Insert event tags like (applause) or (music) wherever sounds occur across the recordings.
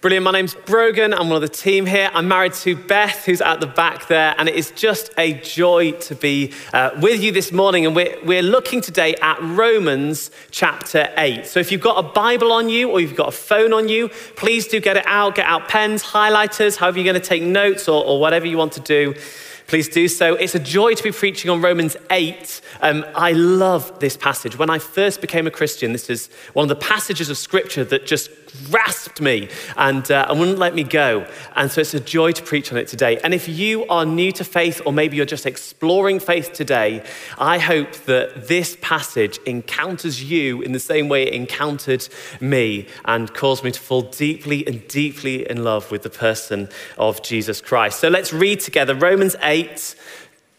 Brilliant. My name's Brogan. I'm one of the team here. I'm married to Beth, who's at the back there, and it is just a joy to be uh, with you this morning. And we're, we're looking today at Romans chapter 8. So if you've got a Bible on you or you've got a phone on you, please do get it out. Get out pens, highlighters, however you're going to take notes or, or whatever you want to do please do so. It's a joy to be preaching on Romans 8. Um, I love this passage. When I first became a Christian, this is one of the passages of scripture that just grasped me and, uh, and wouldn't let me go. And so it's a joy to preach on it today. And if you are new to faith, or maybe you're just exploring faith today, I hope that this passage encounters you in the same way it encountered me and caused me to fall deeply and deeply in love with the person of Jesus Christ. So let's read together Romans 8,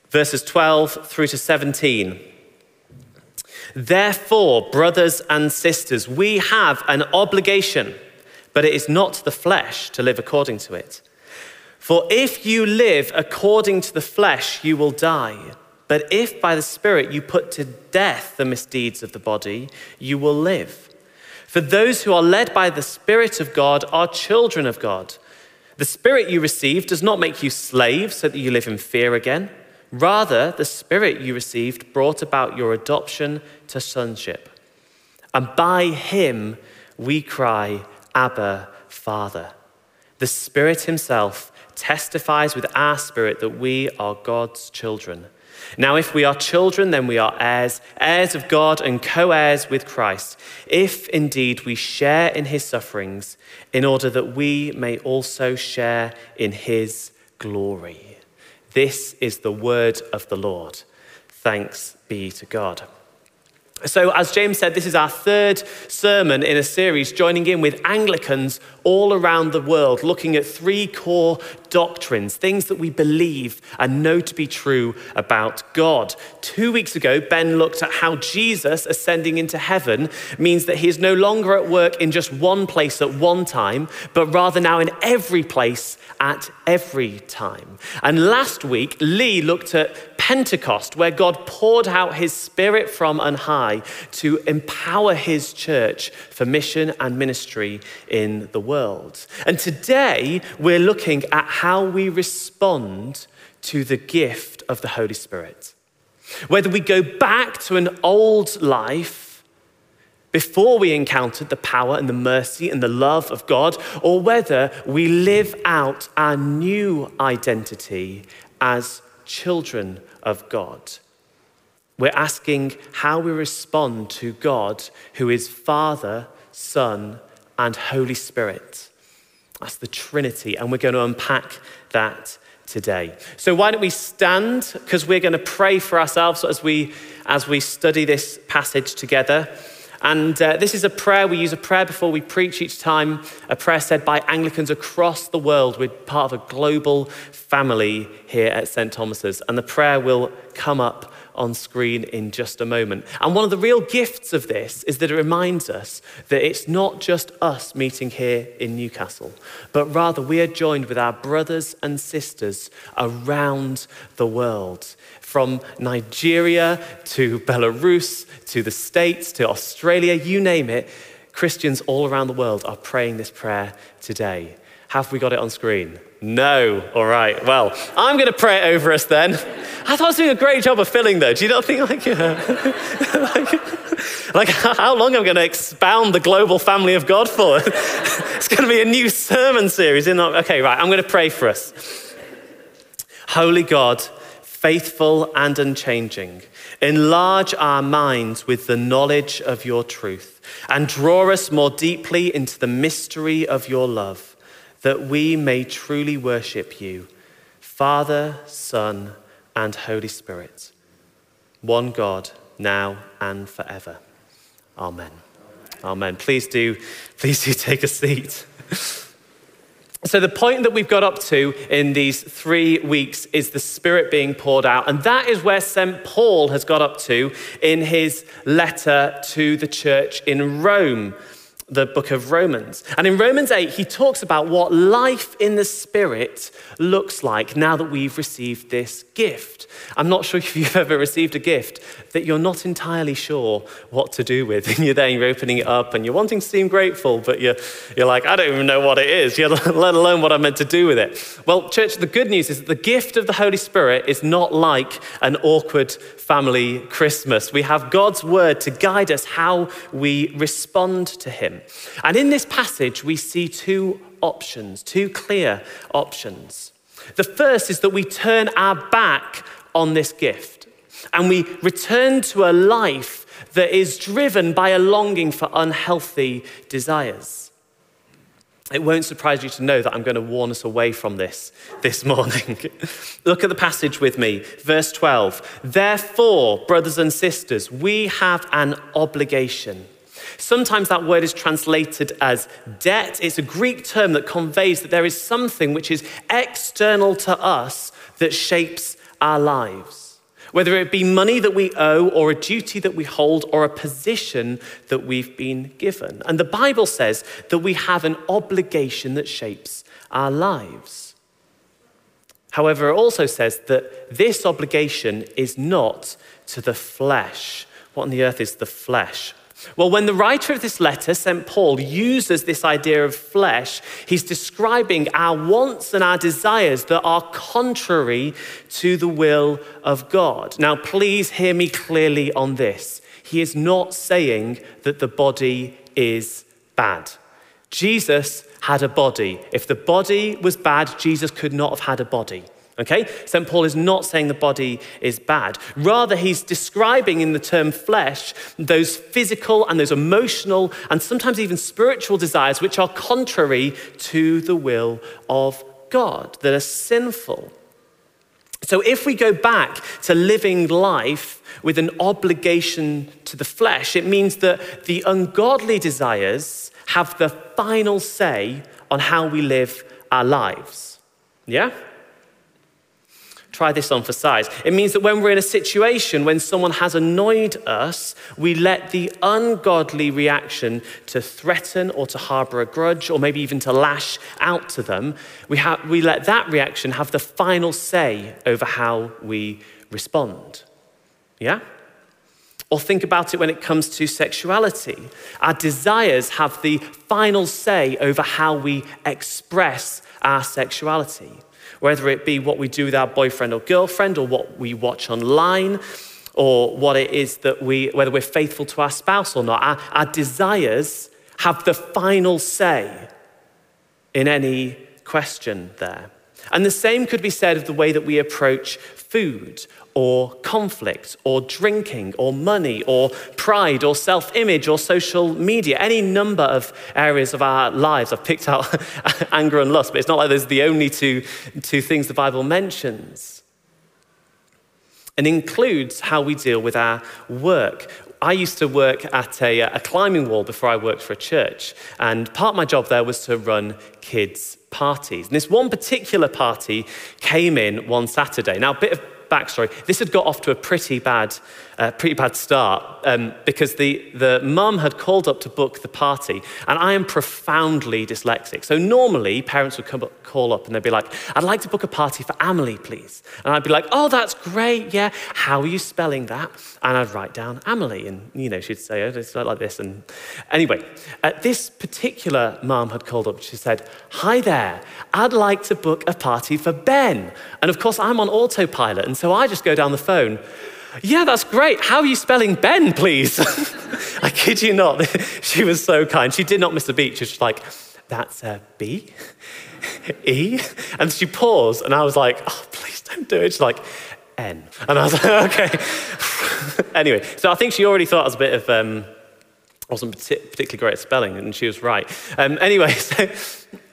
verses 12 through to 17. Therefore, brothers and sisters, we have an obligation, but it is not the flesh to live according to it. For if you live according to the flesh, you will die. But if by the Spirit you put to death the misdeeds of the body, you will live. For those who are led by the Spirit of God are children of God. The Spirit you receive does not make you slaves so that you live in fear again. Rather, the Spirit you received brought about your adoption to sonship. And by him we cry, Abba, Father. The Spirit Himself testifies with our spirit that we are God's children. Now, if we are children, then we are heirs, heirs of God and co heirs with Christ, if indeed we share in His sufferings, in order that we may also share in His glory. This is the word of the Lord. Thanks be to God. So, as James said, this is our third sermon in a series, joining in with Anglicans all around the world, looking at three core doctrines, things that we believe and know to be true about God. Two weeks ago, Ben looked at how Jesus ascending into heaven means that he is no longer at work in just one place at one time, but rather now in every place at every time. And last week, Lee looked at Pentecost, where God poured out his spirit from on high to empower his church for mission and ministry in the world. And today, we're looking at how we respond to the gift of the Holy Spirit. Whether we go back to an old life before we encountered the power and the mercy and the love of God, or whether we live out our new identity as children of God. We're asking how we respond to God, who is Father, Son, and Holy Spirit. That's the Trinity, and we're going to unpack that today. So why don't we stand? Because we're going to pray for ourselves as we as we study this passage together. And uh, this is a prayer, we use a prayer before we preach each time, a prayer said by Anglicans across the world. We're part of a global family here at St. Thomas's. And the prayer will come up on screen in just a moment. And one of the real gifts of this is that it reminds us that it's not just us meeting here in Newcastle, but rather we are joined with our brothers and sisters around the world from Nigeria to Belarus to the States to Australia, you name it. Christians all around the world are praying this prayer today. Have we got it on screen? No. All right. Well, I'm going to pray it over us then. I thought I was doing a great job of filling, though. Do you not think like, uh, (laughs) like, like how long I'm going to expound the global family of God for? (laughs) it's going to be a new sermon series. Okay, right. I'm going to pray for us. Holy God, faithful and unchanging. Enlarge our minds with the knowledge of your truth and draw us more deeply into the mystery of your love, that we may truly worship you, Father, Son, and Holy Spirit, one God, now and forever. Amen. Amen. Please do, please do take a seat. So, the point that we've got up to in these three weeks is the Spirit being poured out. And that is where St. Paul has got up to in his letter to the church in Rome. The book of Romans. And in Romans 8, he talks about what life in the Spirit looks like now that we've received this gift. I'm not sure (laughs) if you've ever received a gift that you're not entirely sure what to do with. (laughs) And you're there, you're opening it up, and you're wanting to seem grateful, but you're, you're like, I don't even know what it is, (laughs) let alone what I'm meant to do with it. Well, church, the good news is that the gift of the Holy Spirit is not like an awkward family Christmas. We have God's word to guide us how we respond to Him. And in this passage, we see two options, two clear options. The first is that we turn our back on this gift and we return to a life that is driven by a longing for unhealthy desires. It won't surprise you to know that I'm going to warn us away from this this morning. (laughs) Look at the passage with me, verse 12. Therefore, brothers and sisters, we have an obligation Sometimes that word is translated as debt. It's a Greek term that conveys that there is something which is external to us that shapes our lives. Whether it be money that we owe, or a duty that we hold, or a position that we've been given. And the Bible says that we have an obligation that shapes our lives. However, it also says that this obligation is not to the flesh. What on the earth is the flesh? Well, when the writer of this letter, St. Paul, uses this idea of flesh, he's describing our wants and our desires that are contrary to the will of God. Now, please hear me clearly on this. He is not saying that the body is bad. Jesus had a body. If the body was bad, Jesus could not have had a body. Okay? St. Paul is not saying the body is bad. Rather, he's describing in the term flesh those physical and those emotional and sometimes even spiritual desires which are contrary to the will of God, that are sinful. So, if we go back to living life with an obligation to the flesh, it means that the ungodly desires have the final say on how we live our lives. Yeah? Try this on for size. It means that when we're in a situation when someone has annoyed us, we let the ungodly reaction to threaten or to harbor a grudge or maybe even to lash out to them, we, ha- we let that reaction have the final say over how we respond. Yeah? Or think about it when it comes to sexuality. Our desires have the final say over how we express our sexuality whether it be what we do with our boyfriend or girlfriend, or what we watch online, or what it is that we, whether we're faithful to our spouse or not. Our, our desires have the final say in any question there. And the same could be said of the way that we approach food or conflict or drinking or money or pride or self image or social media, any number of areas of our lives. I've picked out (laughs) anger and lust, but it's not like those are the only two, two things the Bible mentions. And includes how we deal with our work. I used to work at a, a, climbing wall before I worked for a church. And part of my job there was to run kids' parties. And this one particular party came in one Saturday. Now, a bit of backstory. This had got off to a pretty bad, uh, pretty bad start um, because the, the mum had called up to book the party, and I am profoundly dyslexic. So normally, parents would come up, call up and they'd be like, I'd like to book a party for Amelie, please. And I'd be like, oh, that's great, yeah. How are you spelling that? And I'd write down Amelie, and, you know, she'd say, oh, it's like this. And anyway, uh, this particular mum had called up, she said, hi there, I'd like to book a party for Ben. And of course, I'm on autopilot, and so I just go down the phone. Yeah, that's great. How are you spelling Ben, please? (laughs) I kid you not. (laughs) she was so kind. She did not miss a beat. She was like, that's a B, (laughs) E. And she paused, and I was like, oh, please don't do it. She's like, N. And I was like, okay. anyway, so I think she already thought I was a bit of, um, wasn't particularly great at spelling, and she was right. Um, anyway, so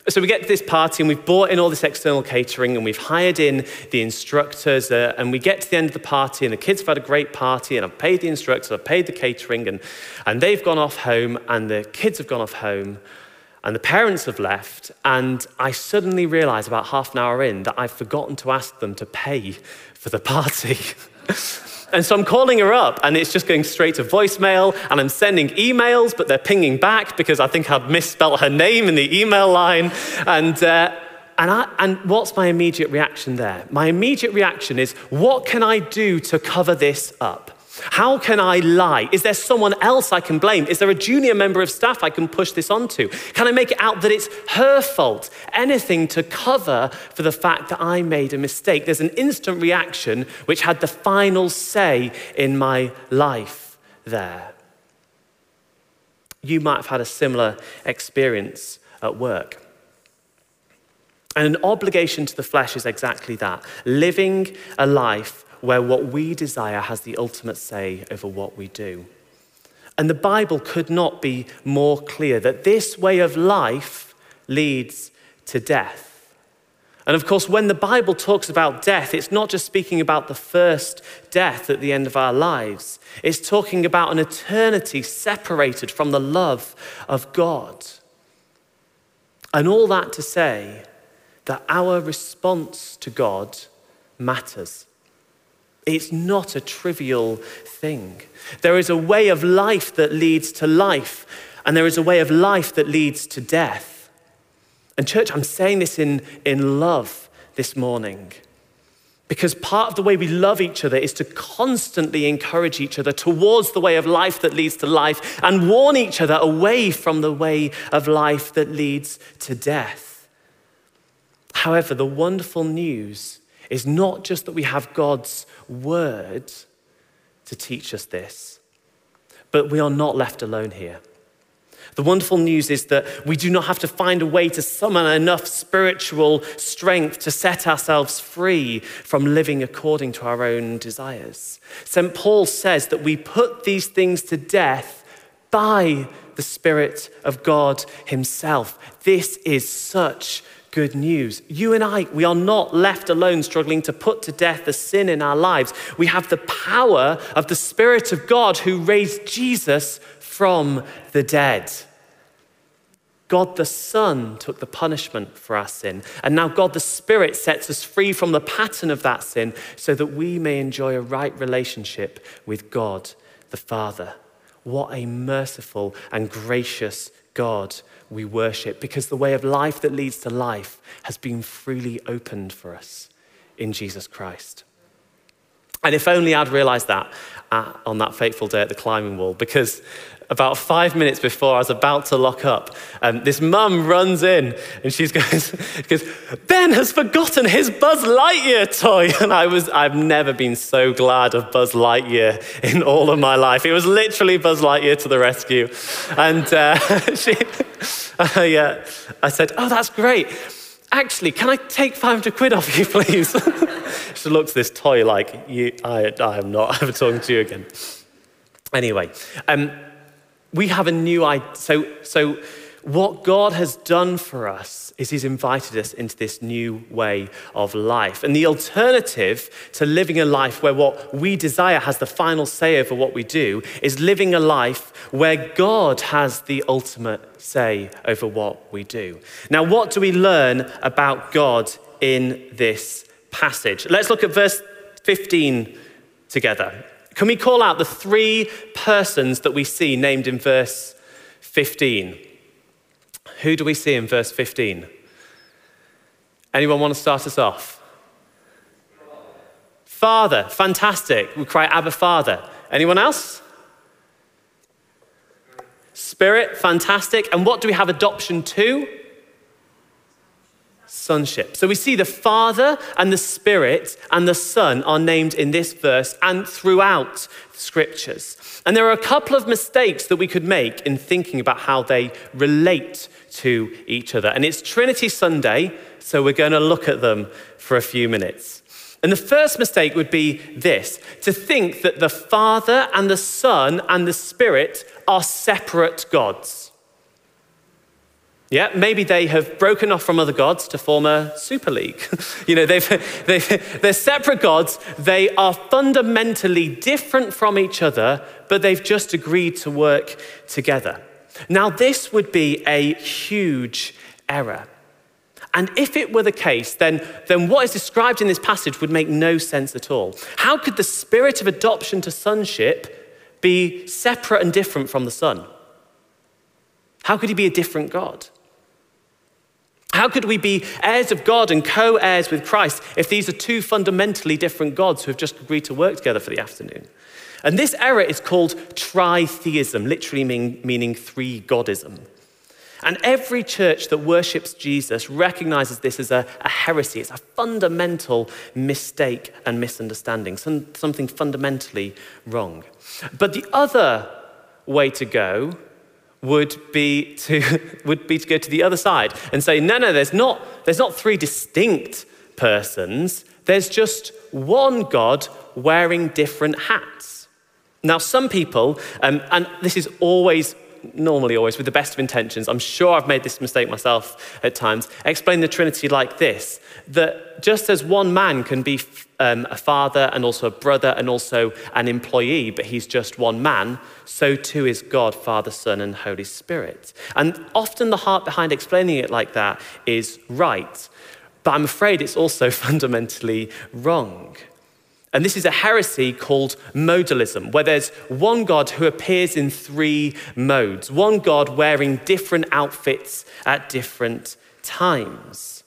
so we get to this party and we've bought in all this external catering and we've hired in the instructors uh, and we get to the end of the party and the kids have had a great party and I've paid the instructors, I've paid the catering and, and they've gone off home and the kids have gone off home and the parents have left and I suddenly realize about half an hour in that I've forgotten to ask them to pay for the party. (laughs) And so I'm calling her up, and it's just going straight to voicemail, and I'm sending emails, but they're pinging back because I think I've misspelled her name in the email line. And, uh, and, I, and what's my immediate reaction there? My immediate reaction is, what can I do to cover this up? How can I lie? Is there someone else I can blame? Is there a junior member of staff I can push this onto? Can I make it out that it's her fault? Anything to cover for the fact that I made a mistake. There's an instant reaction which had the final say in my life there. You might have had a similar experience at work. And an obligation to the flesh is exactly that living a life where what we desire has the ultimate say over what we do. And the Bible could not be more clear that this way of life leads to death. And of course, when the Bible talks about death, it's not just speaking about the first death at the end of our lives, it's talking about an eternity separated from the love of God. And all that to say that our response to God matters. It's not a trivial thing. There is a way of life that leads to life, and there is a way of life that leads to death. And, church, I'm saying this in, in love this morning. Because part of the way we love each other is to constantly encourage each other towards the way of life that leads to life and warn each other away from the way of life that leads to death. However, the wonderful news is not just that we have God's word to teach us this, but we are not left alone here. The wonderful news is that we do not have to find a way to summon enough spiritual strength to set ourselves free from living according to our own desires. St. Paul says that we put these things to death by the Spirit of God Himself. This is such good news. You and I, we are not left alone struggling to put to death the sin in our lives. We have the power of the Spirit of God who raised Jesus from the dead. God the Son took the punishment for our sin. And now God the Spirit sets us free from the pattern of that sin so that we may enjoy a right relationship with God the Father. What a merciful and gracious God we worship because the way of life that leads to life has been freely opened for us in Jesus Christ. And if only I'd realized that uh, on that fateful day at the climbing wall, because about five minutes before I was about to lock up, um, this mum runs in and she goes, (laughs) goes, Ben has forgotten his Buzz Lightyear toy. (laughs) And I was, I've never been so glad of Buzz Lightyear in all of my life. It was literally Buzz Lightyear to the rescue. And uh, (laughs) she, I, uh, I said, Oh, that's great. Actually, can I take 500 quid off you, please? she looks this toy like, you, I, I am not ever talking to you again. Anyway, um, we have a new idea. So, so, what God has done for us is He's invited us into this new way of life. And the alternative to living a life where what we desire has the final say over what we do is living a life where God has the ultimate say over what we do. Now, what do we learn about God in this passage? Let's look at verse 15 together. Can we call out the three persons that we see named in verse 15? Who do we see in verse 15? Anyone want to start us off? Father, fantastic. We cry Abba Father. Anyone else? Spirit, fantastic. And what do we have adoption to? Sonship. So we see the Father and the Spirit and the Son are named in this verse and throughout the scriptures. And there are a couple of mistakes that we could make in thinking about how they relate to each other. And it's Trinity Sunday, so we're going to look at them for a few minutes. And the first mistake would be this to think that the Father and the Son and the Spirit are separate gods. Yeah, maybe they have broken off from other gods to form a super league. (laughs) you know, they've, (laughs) they've, they're separate gods. They are fundamentally different from each other, but they've just agreed to work together. Now, this would be a huge error. And if it were the case, then, then what is described in this passage would make no sense at all. How could the spirit of adoption to sonship be separate and different from the Son? How could he be a different God? How could we be heirs of God and co heirs with Christ if these are two fundamentally different gods who have just agreed to work together for the afternoon? And this error is called tritheism, literally mean, meaning three godism. And every church that worships Jesus recognizes this as a, a heresy. It's a fundamental mistake and misunderstanding, some, something fundamentally wrong. But the other way to go would be to, (laughs) would be to go to the other side and say, no, no, there's not, there's not three distinct persons. There's just one God wearing different hats. Now, some people, um, and this is always normally always with the best of intentions, I'm sure I've made this mistake myself at times, explain the Trinity like this that just as one man can be um, a father and also a brother and also an employee, but he's just one man, so too is God, Father, Son, and Holy Spirit. And often the heart behind explaining it like that is right, but I'm afraid it's also (laughs) fundamentally wrong. And this is a heresy called modalism, where there's one God who appears in three modes, one God wearing different outfits at different times.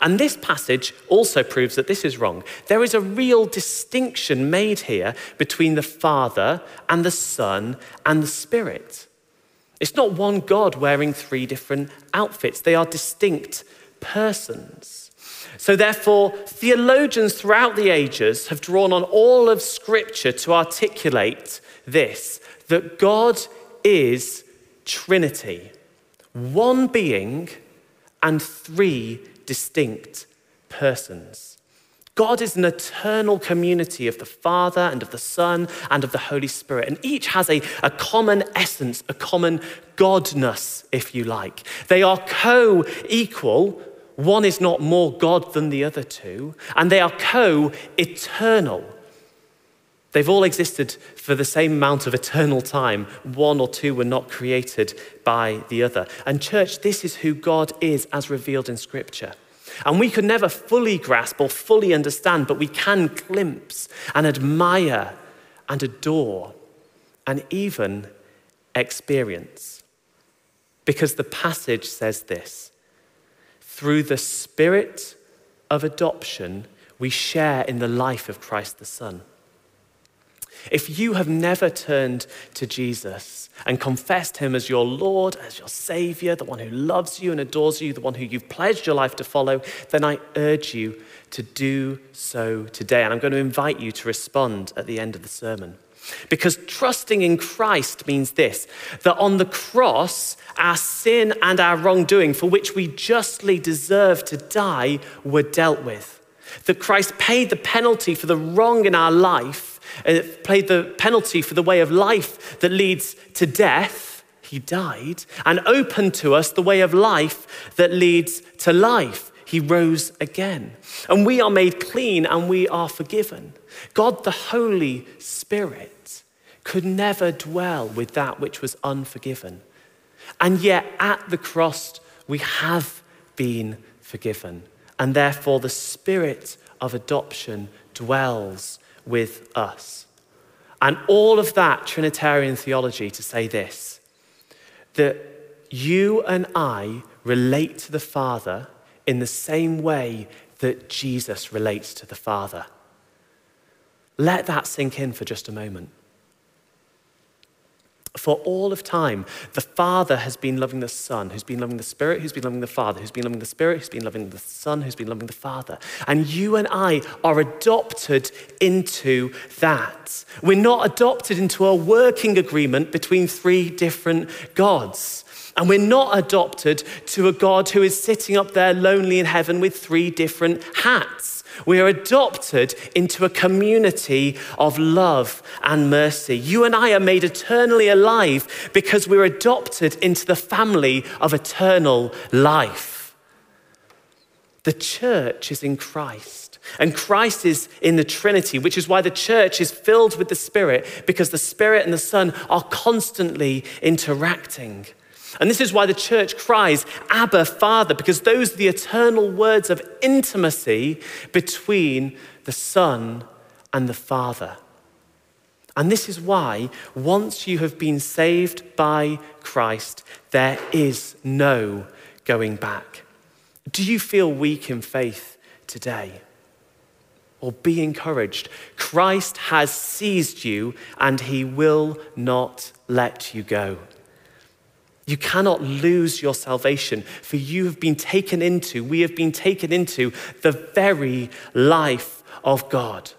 And this passage also proves that this is wrong. There is a real distinction made here between the Father and the Son and the Spirit. It's not one God wearing three different outfits, they are distinct persons. So, therefore, theologians throughout the ages have drawn on all of Scripture to articulate this that God is Trinity, one being and three distinct persons. God is an eternal community of the Father and of the Son and of the Holy Spirit. And each has a, a common essence, a common godness, if you like. They are co equal one is not more God than the other two, and they are co eternal. They've all existed for the same amount of eternal time. One or two were not created by the other. And, church, this is who God is as revealed in Scripture. And we could never fully grasp or fully understand, but we can glimpse and admire and adore and even experience. Because the passage says this through the spirit of adoption, we share in the life of Christ the Son. If you have never turned to Jesus and confessed him as your Lord, as your Savior, the one who loves you and adores you, the one who you've pledged your life to follow, then I urge you to do so today. And I'm going to invite you to respond at the end of the sermon. Because trusting in Christ means this that on the cross, our sin and our wrongdoing, for which we justly deserve to die, were dealt with. That Christ paid the penalty for the wrong in our life, uh, paid the penalty for the way of life that leads to death. He died and opened to us the way of life that leads to life. He rose again. And we are made clean and we are forgiven. God, the Holy Spirit, could never dwell with that which was unforgiven. And yet, at the cross, we have been forgiven. And therefore, the spirit of adoption dwells with us. And all of that Trinitarian theology to say this that you and I relate to the Father in the same way that Jesus relates to the Father. Let that sink in for just a moment. For all of time, the Father has been loving the Son, who's been loving the Spirit, who's been loving the Father, who's been loving the Spirit, who's been loving the Son, who's been loving the Father. And you and I are adopted into that. We're not adopted into a working agreement between three different gods. And we're not adopted to a God who is sitting up there lonely in heaven with three different hats. We are adopted into a community of love and mercy. You and I are made eternally alive because we're adopted into the family of eternal life. The church is in Christ, and Christ is in the Trinity, which is why the church is filled with the Spirit, because the Spirit and the Son are constantly interacting. And this is why the church cries, Abba, Father, because those are the eternal words of intimacy between the Son and the Father. And this is why, once you have been saved by Christ, there is no going back. Do you feel weak in faith today? Or be encouraged. Christ has seized you and he will not let you go. You cannot lose your salvation, for you have been taken into, we have been taken into the very life of God.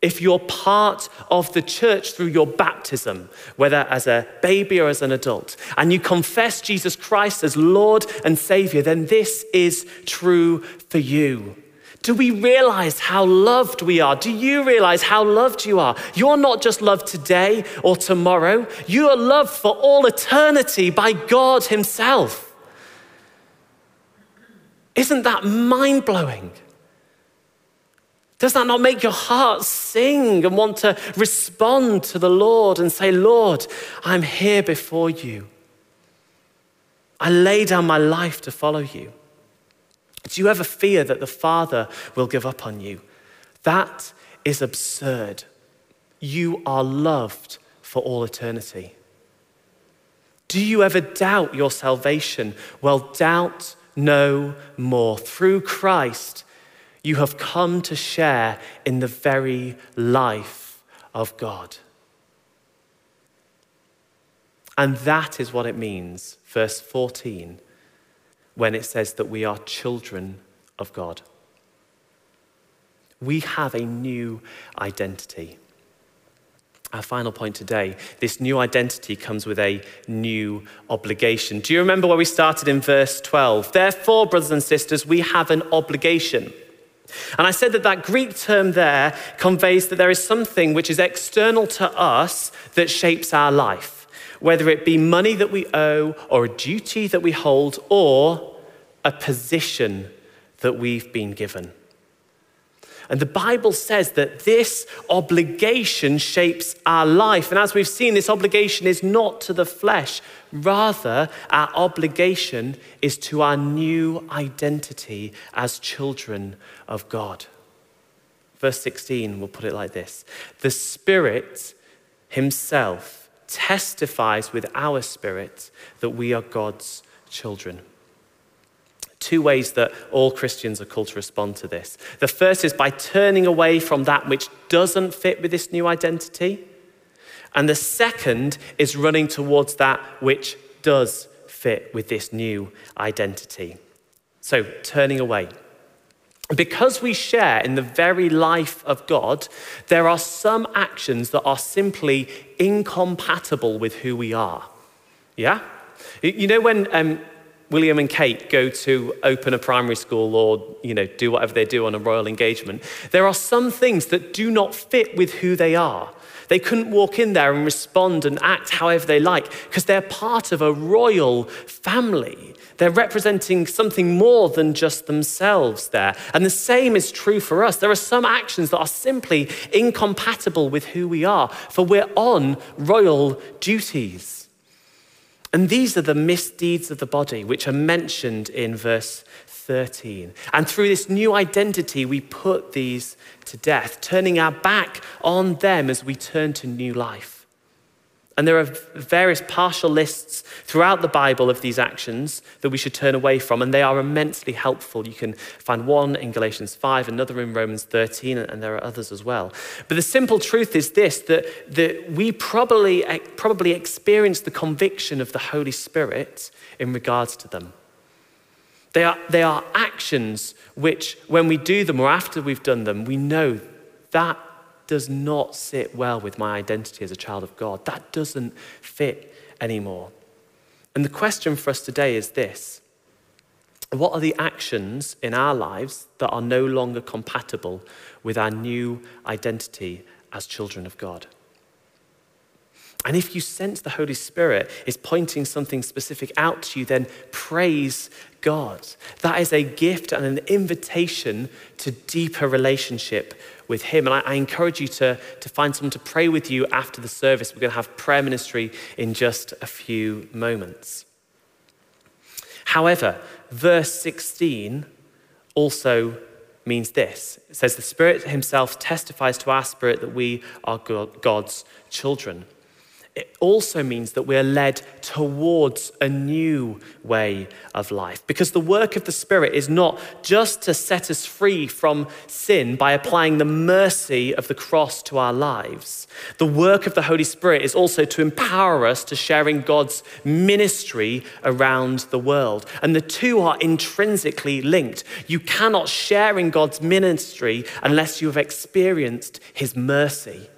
If you're part of the church through your baptism, whether as a baby or as an adult, and you confess Jesus Christ as Lord and Savior, then this is true for you. Do we realize how loved we are? Do you realize how loved you are? You're not just loved today or tomorrow, you are loved for all eternity by God Himself. Isn't that mind blowing? Does that not make your heart sing and want to respond to the Lord and say, Lord, I'm here before you? I lay down my life to follow you. Do you ever fear that the Father will give up on you? That is absurd. You are loved for all eternity. Do you ever doubt your salvation? Well, doubt no more. Through Christ, you have come to share in the very life of God. And that is what it means, verse 14, when it says that we are children of God. We have a new identity. Our final point today this new identity comes with a new obligation. Do you remember where we started in verse 12? Therefore, brothers and sisters, we have an obligation. And I said that that Greek term there conveys that there is something which is external to us that shapes our life, whether it be money that we owe, or a duty that we hold, or a position that we've been given. And the Bible says that this obligation shapes our life. And as we've seen, this obligation is not to the flesh. Rather, our obligation is to our new identity as children of God. Verse 16 we'll put it like this The Spirit Himself testifies with our spirit that we are God's children two ways that all Christians are called to respond to this. The first is by turning away from that which doesn't fit with this new identity. And the second is running towards that which does fit with this new identity. So, turning away. Because we share in the very life of God, there are some actions that are simply incompatible with who we are. Yeah? You know, when um, William and Kate go to open a primary school or, you know, do whatever they do on a royal engagement, there are some things that do not fit with who they are. They couldn't walk in there and respond and act however they like because they're part of a royal family. They're representing something more than just themselves there. And the same is true for us. There are some actions that are simply incompatible with who we are, for we're on royal duties. And these are the misdeeds of the body, which are mentioned in verse 13. And through this new identity, we put these to death, turning our back on them as we turn to new life. And there are various partial lists throughout the Bible of these actions that we should turn away from, and they are immensely helpful. You can find one in Galatians 5, another in Romans 13, and there are others as well. But the simple truth is this that, that we probably, probably experience the conviction of the Holy Spirit in regards to them. They are, they are actions which, when we do them or after we've done them, we know that does not sit well with my identity as a child of God. That doesn't fit anymore. And the question for us today is this What are the actions in our lives that are no longer compatible with our new identity as children of God? And if you sense the Holy Spirit is pointing something specific out to you, then praise God. That is a gift and an invitation to deeper relationship with Him. And I, I, encourage you to, to find someone to pray with you after the service. We're going to have prayer ministry in just a few moments. However, verse 16 also means this it says, The Spirit Himself testifies to our spirit that we are God's children it also means that we're led towards a new way of life. Because the work of the Spirit is not just to set us free from sin by applying the mercy of the cross to our lives. The work of the Holy Spirit is also to empower us to sharing God's ministry around the world. And the two are intrinsically linked. You cannot share in God's ministry unless you have experienced His mercy.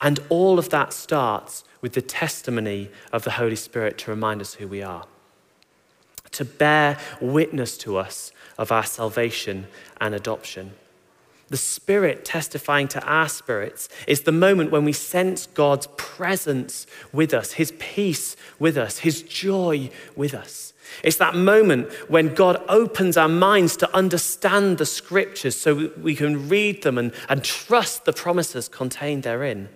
And all of that starts with the testimony of the Holy Spirit to remind us who we are, to bear witness to us of our salvation and adoption. The Spirit testifying to our spirits is the moment when we sense God's presence with us, His peace with us, His joy with us. It's that moment when God opens our minds to understand the scriptures so we can read them and, and trust the promises contained therein.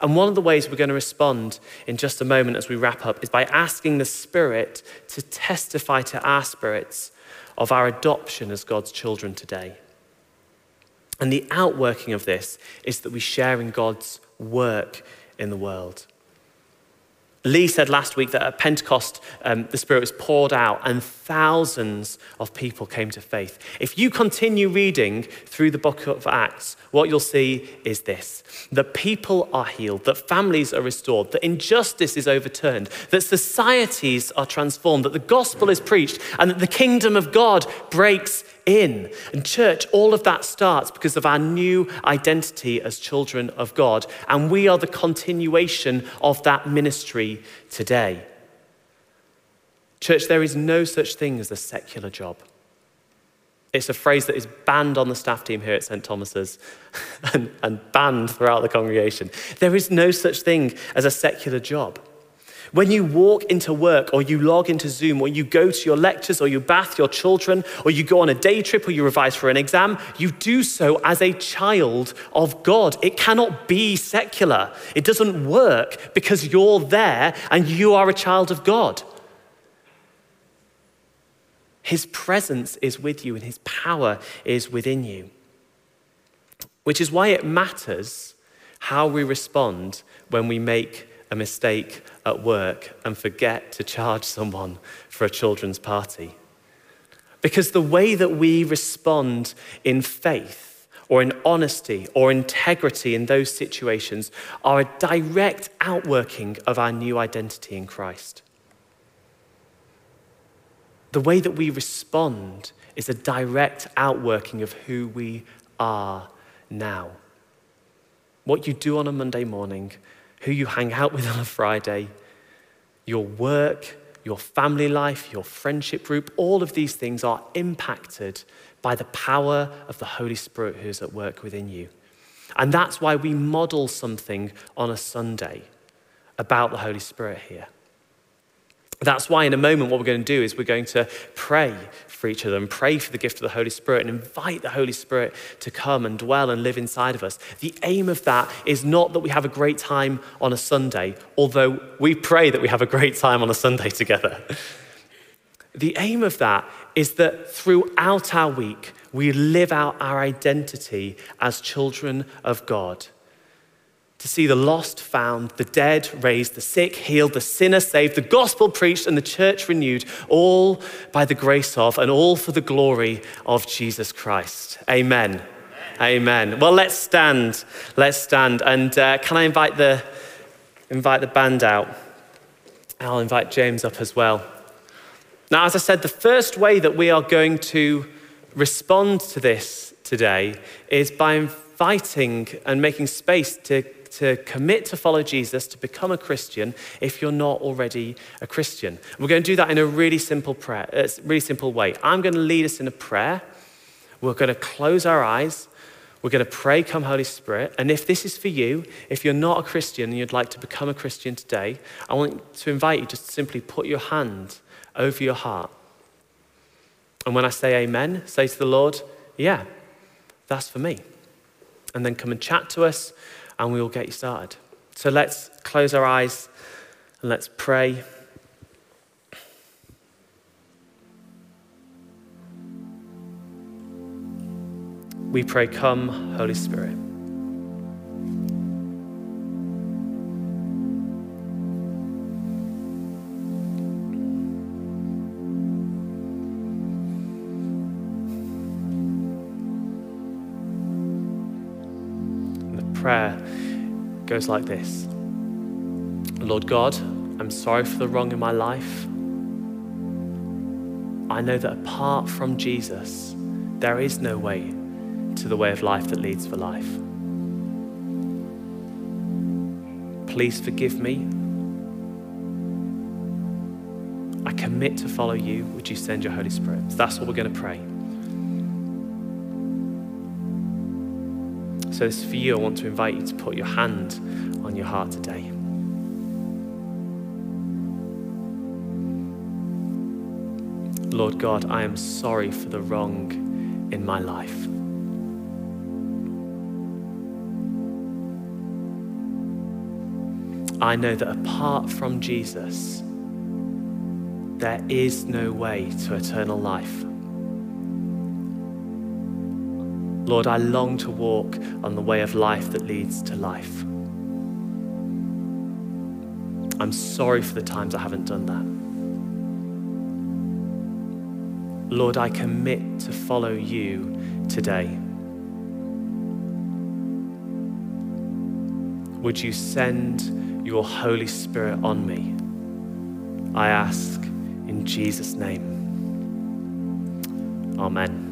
And one of the ways we're going to respond in just a moment as we wrap up is by asking the Spirit to testify to our spirits of our adoption as God's children today. And the outworking of this is that we share in God's work in the world. Lee said last week that at Pentecost, um, the Spirit was poured out and thousands of people came to faith. If you continue reading through the book of Acts, what you'll see is this that people are healed, that families are restored, that injustice is overturned, that societies are transformed, that the gospel is preached, and that the kingdom of God breaks in. And, church, all of that starts because of our new identity as children of God. And we are the continuation of that ministry today. Church, there is no such thing as a secular job. It's a phrase that is banned on the staff team here at St. Thomas's (laughs) and, and banned throughout the congregation. There is no such thing as a secular job. When you walk into work or you log into Zoom or you go to your lectures or you bath your children or you go on a day trip or you revise for an exam, you do so as a child of God. It cannot be secular. It doesn't work because you're there and you are a child of God. His presence is with you and his power is within you. Which is why it matters how we respond when we make a mistake at work and forget to charge someone for a children's party. Because the way that we respond in faith or in honesty or integrity in those situations are a direct outworking of our new identity in Christ. The way that we respond is a direct outworking of who we are now. What you do on a Monday morning who you hang out with (laughs) on a Friday, your work, your family life, your friendship group, all of these things are impacted by the power of the Holy Spirit who is at work within you. And that's why we model something on a Sunday about the Holy Spirit here. That's why, in a moment, what we're going to do is we're going to pray for each other and pray for the gift of the Holy Spirit and invite the Holy Spirit to come and dwell and live inside of us. The aim of that is not that we have a great time on a Sunday, although we pray that we have a great time on a Sunday together. (laughs) The aim of that is that throughout our week, we live out our identity as children of God to see the lost found, the dead raised, the sick healed, the sinner saved, the gospel preached, and the church renewed, all by the grace of and all for the glory of Jesus Christ. Amen. Amen. Amen. Well, let's stand. Let's stand. And uh, can I invite the, invite the band out? I'll invite James up as well. Now, as I said, the first way that we are going to respond to this today is by inviting and making space to to commit to follow Jesus, to become a Christian, if you're not already a Christian. We're going to do that in a really simple prayer, uh, really simple way. I'm going to lead us in a prayer. We're going to close our eyes. We're going to pray, Come Holy Spirit. And if this is for you, if you're not a Christian and you'd like to become a Christian today, I want to invite you just to simply put your hand over your heart. And when I say amen, say to the Lord, Yeah, that's for me. And then come and chat to us and we will get you started. So let's close our eyes and let's pray. We pray, Come, Holy Spirit. prayer goes like this Lord God, I'm sorry for the wrong in my life. I know that apart from Jesus, there is no way to the way of life that leads for life. Please forgive me. I commit to follow you. Would you send your Holy Spirit? That's what we're going to pray. So, this is for you, I want to invite you to put your hand on your heart today. Lord God, I am sorry for the wrong in my life. I know that apart from Jesus, there is no way to eternal life. Lord, I long to walk on the way of life that leads to life. I'm sorry for the times I haven't done that. Lord, I commit to follow you today. Would you send your Holy Spirit on me? I ask in Jesus' name. Amen.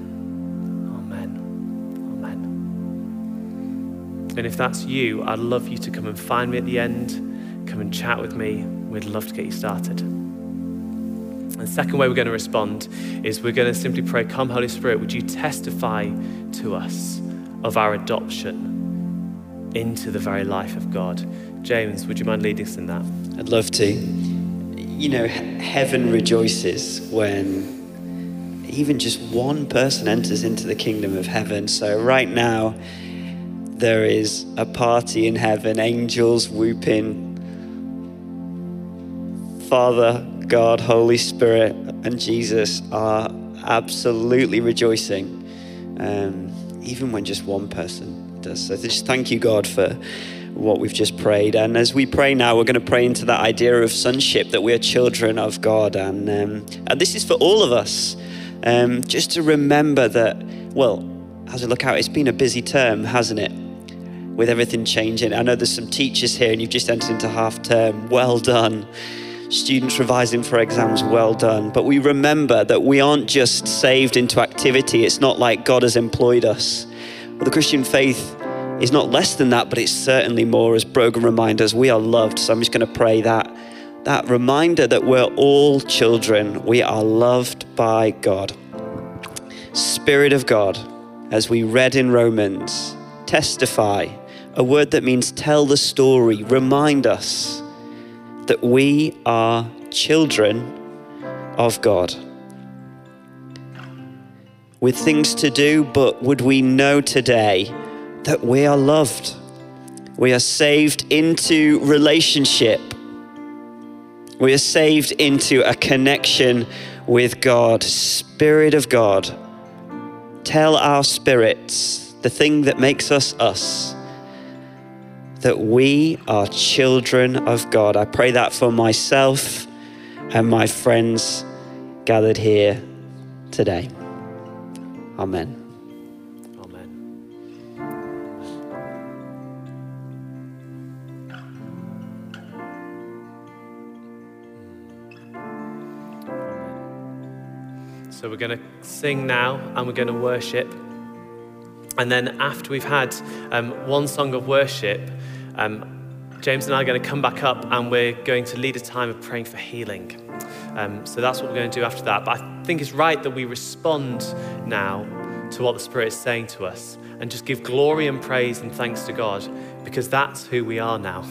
And if that's you, I'd love you to come and find me at the end, come and chat with me. We'd love to get you started. And the second way we're going to respond is we're going to simply pray, Come, Holy Spirit, would you testify to us of our adoption into the very life of God? James, would you mind leading us in that? I'd love to. You know, heaven rejoices when even just one person enters into the kingdom of heaven. So, right now, there is a party in heaven, angels whooping. Father, God, Holy Spirit, and Jesus are absolutely rejoicing, um, even when just one person does. So just thank you, God, for what we've just prayed. And as we pray now, we're going to pray into that idea of sonship, that we're children of God. And, um, and this is for all of us. Um, just to remember that, well, as I look out, it's been a busy term, hasn't it? With everything changing. I know there's some teachers here and you've just entered into half term. Well done. Students revising for exams, well done. But we remember that we aren't just saved into activity. It's not like God has employed us. Well, the Christian faith is not less than that, but it's certainly more, as Brogan reminds us, we are loved. So I'm just going to pray that that reminder that we're all children, we are loved by God. Spirit of God, as we read in Romans, testify a word that means tell the story, remind us that we are children of God. With things to do, but would we know today that we are loved? We are saved into relationship. We are saved into a connection with God. Spirit of God, tell our spirits the thing that makes us us that we are children of God. I pray that for myself and my friends gathered here today. Amen. Amen. So we're going to sing now and we're going to worship. And then after we've had um, one song of worship, um, James and I are going to come back up and we're going to lead a time of praying for healing. Um, so that's what we're going to do after that. But I think it's right that we respond now to what the Spirit is saying to us and just give glory and praise and thanks to God because that's who we are now.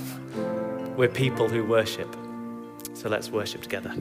We're people who worship. So let's worship together.